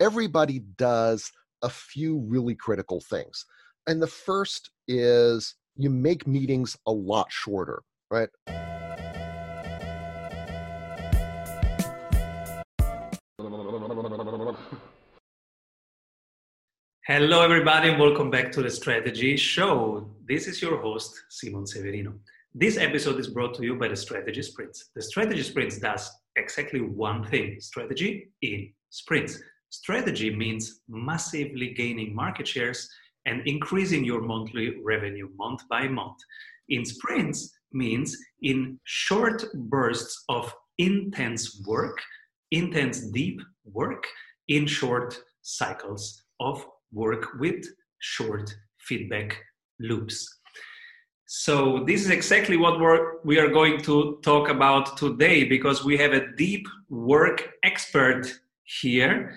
everybody does a few really critical things. And the first is you make meetings a lot shorter, right? Hello, everybody, and welcome back to the Strategy Show. This is your host, Simon Severino. This episode is brought to you by the Strategy Sprints. The Strategy Sprints does exactly one thing strategy in sprints. Strategy means massively gaining market shares and increasing your monthly revenue month by month. In sprints means in short bursts of intense work, intense deep work, in short cycles of work with short feedback loops. So this is exactly what we're, we are going to talk about today because we have a deep work expert here,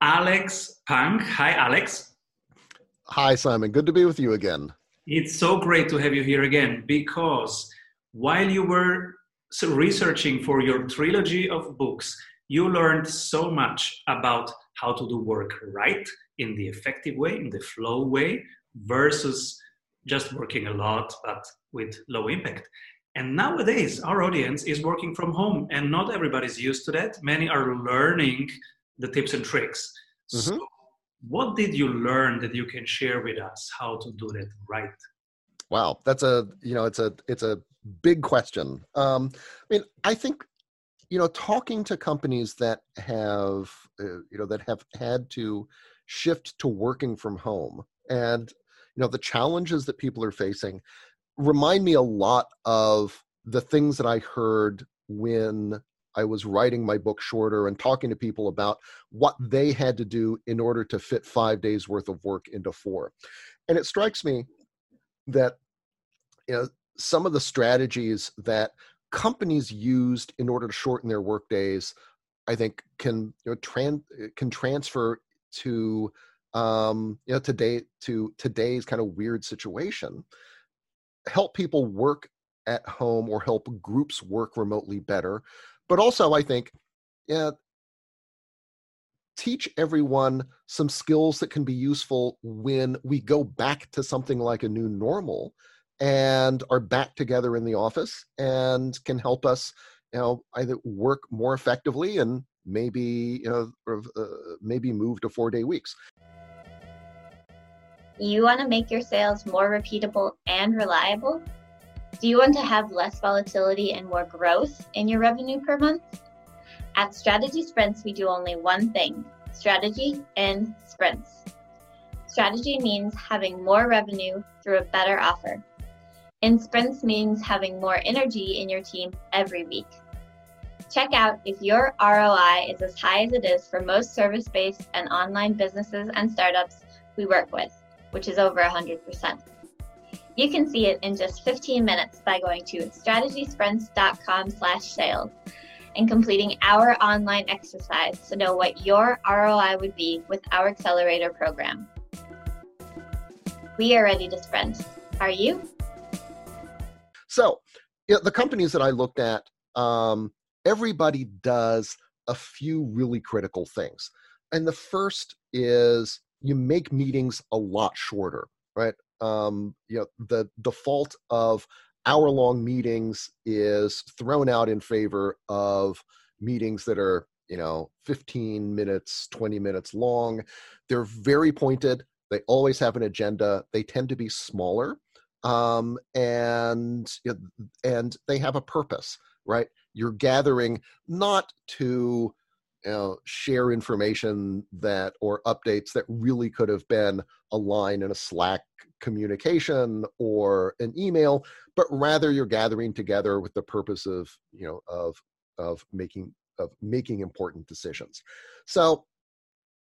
Alex Pang. Hi, Alex. Hi, Simon. Good to be with you again. It's so great to have you here again because while you were researching for your trilogy of books, you learned so much about how to do work right in the effective way, in the flow way, versus just working a lot but with low impact. And nowadays, our audience is working from home, and not everybody's used to that. Many are learning the tips and tricks. Mm-hmm. So, what did you learn that you can share with us how to do that right? Wow, that's a you know it's a it's a big question. Um, I mean, I think you know talking to companies that have uh, you know that have had to shift to working from home and you know the challenges that people are facing remind me a lot of the things that i heard when i was writing my book shorter and talking to people about what they had to do in order to fit five days worth of work into four. And it strikes me that you know some of the strategies that companies used in order to shorten their work days i think can you know, tran- can transfer to um, you know today to today's kind of weird situation help people work at home or help groups work remotely better but also i think yeah teach everyone some skills that can be useful when we go back to something like a new normal and are back together in the office and can help us you know either work more effectively and maybe you know uh, maybe move to four day weeks. You want to make your sales more repeatable and reliable do you want to have less volatility and more growth in your revenue per month? At strategy sprints we do only one thing strategy in sprints. Strategy means having more revenue through a better offer. In sprints means having more energy in your team every week. Check out if your ROI is as high as it is for most service based and online businesses and startups we work with, which is over 100%. You can see it in just 15 minutes by going to strategysprints.com slash sales and completing our online exercise to know what your ROI would be with our accelerator program. We are ready to sprint. Are you? So, you know, the companies that I looked at, um, everybody does a few really critical things. And the first is you make meetings a lot shorter, right? Um, you know, the default of hour long meetings is thrown out in favor of meetings that are, you know, 15 minutes, 20 minutes long. They're very pointed. They always have an agenda. They tend to be smaller um, and and they have a purpose, right? you're gathering not to share information that or updates that really could have been a line in a Slack communication or an email, but rather you're gathering together with the purpose of you know of of making of making important decisions. So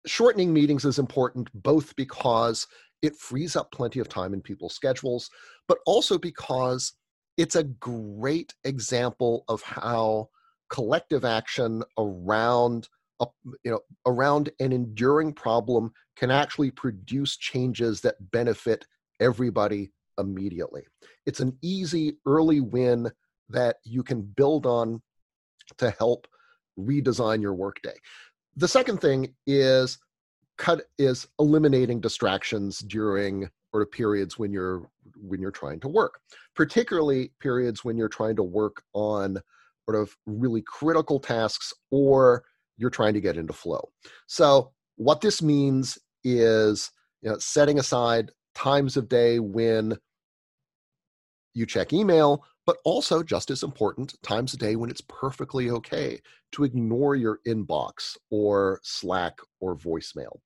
shortening meetings is important both because it frees up plenty of time in people's schedules, but also because it's a great example of how collective action around a, you know around an enduring problem can actually produce changes that benefit everybody immediately. It's an easy early win that you can build on to help redesign your workday. The second thing is cut is eliminating distractions during or periods when you're when you're trying to work particularly periods when you're trying to work on sort of really critical tasks or you're trying to get into flow. So what this means is you know, setting aside times of day when you check email but also just as important times a day when it's perfectly okay to ignore your inbox or slack or voicemail.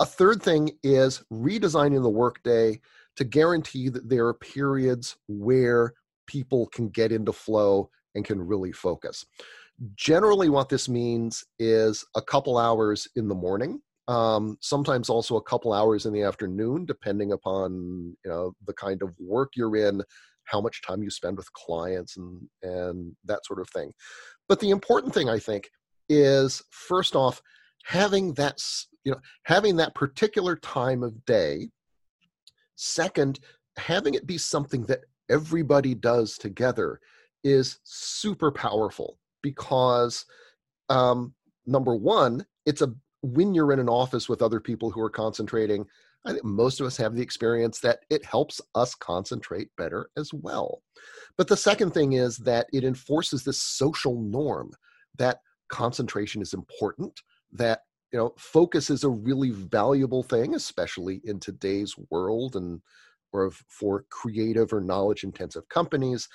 A third thing is redesigning the workday to guarantee that there are periods where people can get into flow and can really focus. Generally what this means is a couple hours in the morning um, sometimes also a couple hours in the afternoon depending upon you know the kind of work you're in how much time you spend with clients and and that sort of thing. But the important thing i think is first off having that you know having that particular time of day. Second having it be something that everybody does together is super powerful because um, number one it's a when you're in an office with other people who are concentrating I think most of us have the experience that it helps us concentrate better as well. But the second thing is that it enforces this social norm that concentration is important, that you know focus is a really valuable thing, especially in today's world and or for creative or knowledge intensive companies,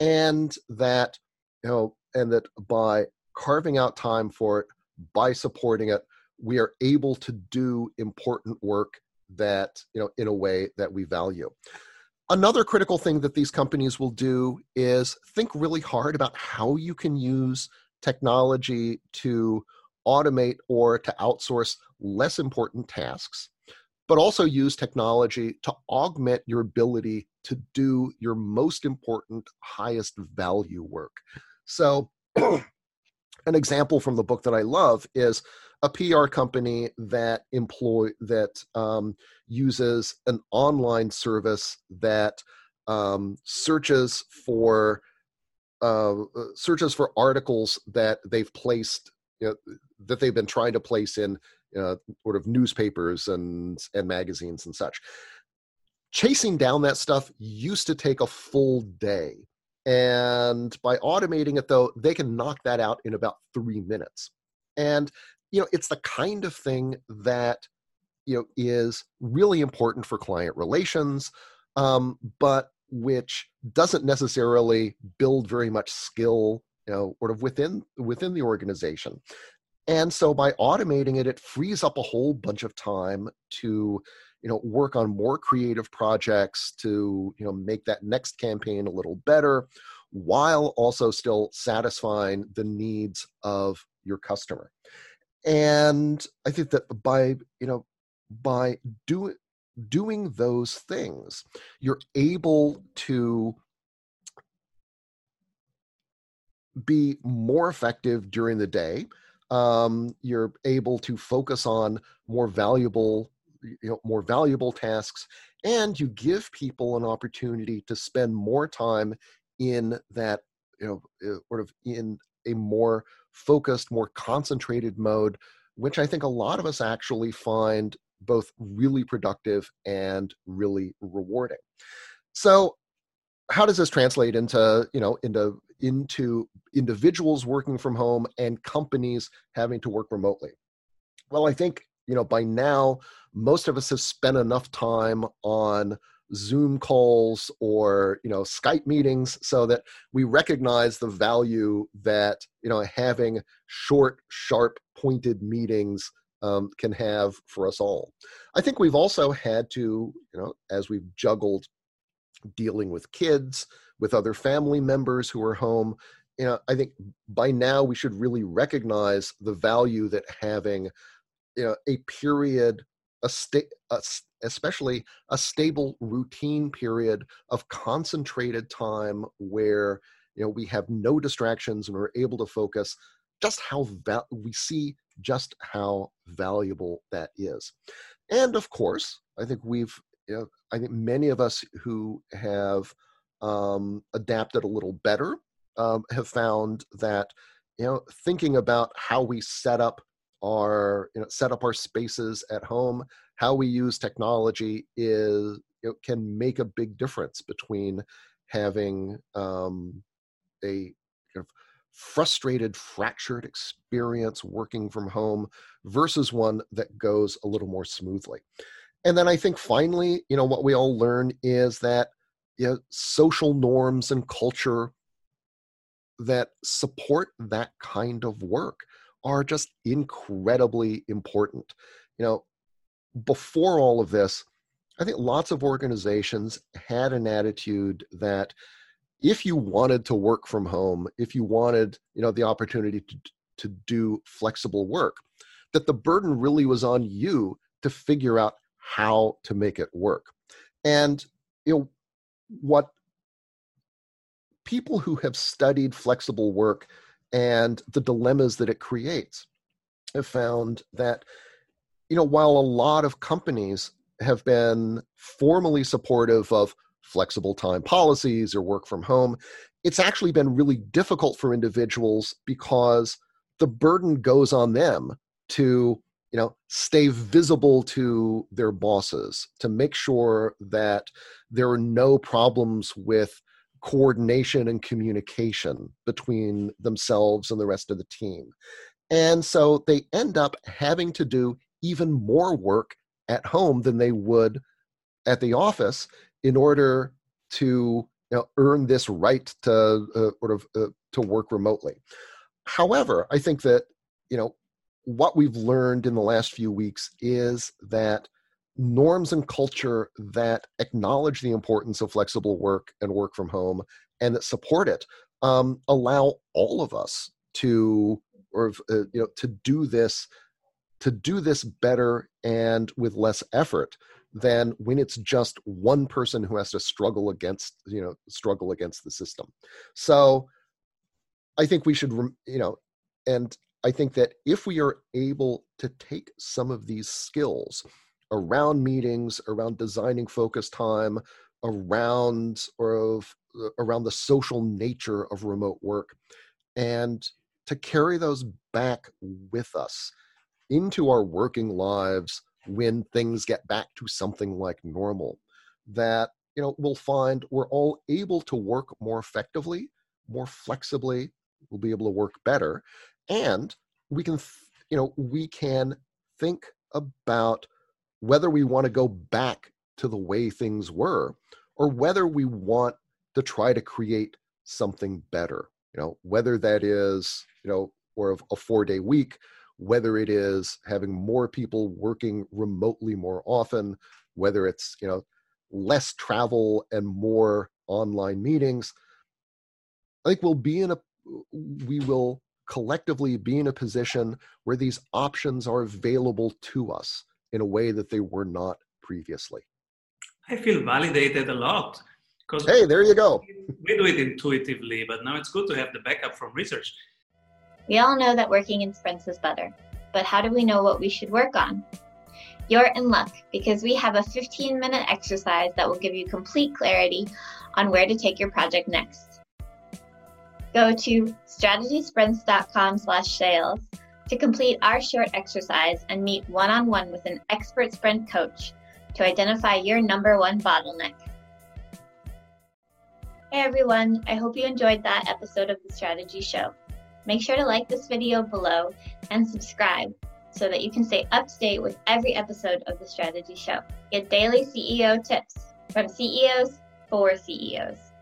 and that you know and that by carving out time for it, by supporting it, we are able to do important work that you know in a way that we value. Another critical thing that these companies will do is think really hard about how you can use technology to automate or to outsource less important tasks but also use technology to augment your ability to do your most important highest value work. So an example from the book that i love is a PR company that employ that um, uses an online service that um, searches for uh, uh, searches for articles that they've placed you know, that they've been trying to place in uh, sort of newspapers and and magazines and such. Chasing down that stuff used to take a full day. And by automating it, though, they can knock that out in about three minutes. And you know it's the kind of thing that you know is really important for client relations um, but which doesn't necessarily build very much skill you know sort of within within the organization and so by automating it it frees up a whole bunch of time to you know work on more creative projects to you know make that next campaign a little better while also still satisfying the needs of your customer. And i think that by you know by doing doing those things you're able to be more effective during the day um, you're able to focus on more valuable you know more valuable tasks and you give people an opportunity to spend more time in that you know uh, sort of in a more focused, more concentrated mode, which I think a lot of us actually find both really productive and really rewarding. So, how does this translate into you know into into individuals working from home and companies having to work remotely? Well, I think you know by now most of us have spent enough time on zoom calls or you know skype meetings so that we recognize the value that you know having short sharp pointed meetings um, can have for us all i think we've also had to you know as we've juggled dealing with kids with other family members who are home. You know i think by now we should really recognize the value that having you know a period a state especially a stable routine period of concentrated time where you know we have no distractions and we're able to focus just how va- we see just how valuable that is. And of course i think we've you know, i think many of us who have um, adapted a little better um, have found that you know thinking about how we set up our you know set up our spaces at home how we use technology is can make a big difference between having um, a kind of frustrated fractured experience working from home versus one that goes a little more smoothly and then i think finally you know what we all learn is that you know, social norms and culture that support that kind of work are just incredibly important. You know, before all of this, I think lots of organizations had an attitude that if you wanted to work from home, if you wanted, you know, the opportunity to, to do flexible work, that the burden really was on you to figure out how to make it work. And you know what people who have studied flexible work and the dilemmas that it creates have found that you know while a lot of companies have been formally supportive of flexible time policies or work from home it's actually been really difficult for individuals because the burden goes on them to you know stay visible to their bosses to make sure that there are no problems with coordination and communication between themselves and the rest of the team. And so they end up having to do even more work at home than they would at the office in order to you know, earn this right to uh, sort of uh, to work remotely. However, I think that you know what we've learned in the last few weeks is that norms and culture that acknowledge the importance of flexible work and work from home and that support it um, allow all of us to or uh, you know to do this to do this better and with less effort than when it's just one person who has to struggle against you know struggle against the system. So i think we should you know and i think that if we are able to take some of these skills around meetings, around designing focus time, around or of uh, around the social nature of remote work, and to carry those back with us into our working lives when things get back to something like normal. That you know we'll find we're all able to work more effectively, more flexibly. We'll be able to work better, and we can you know we can think about whether we want to go back to the way things were or whether we want to try to create something better you know whether that is you know or a four day week whether it is having more people working remotely more often whether it's you know less travel and more online meetings i think we'll be in a we will collectively be in a position where these options are available to us in a way that they were not previously. I feel validated a lot. Because hey, there you go. we do it intuitively, but now it's good to have the backup from research. We all know that working in sprints is better, but how do we know what we should work on? You're in luck because we have a 15 minute exercise that will give you complete clarity on where to take your project next. Go to strategysprints.com slash sales to complete our short exercise and meet one on one with an expert sprint coach to identify your number one bottleneck. Hey everyone, I hope you enjoyed that episode of the Strategy Show. Make sure to like this video below and subscribe so that you can stay up to date with every episode of the Strategy Show. Get daily CEO tips from CEOs for CEOs.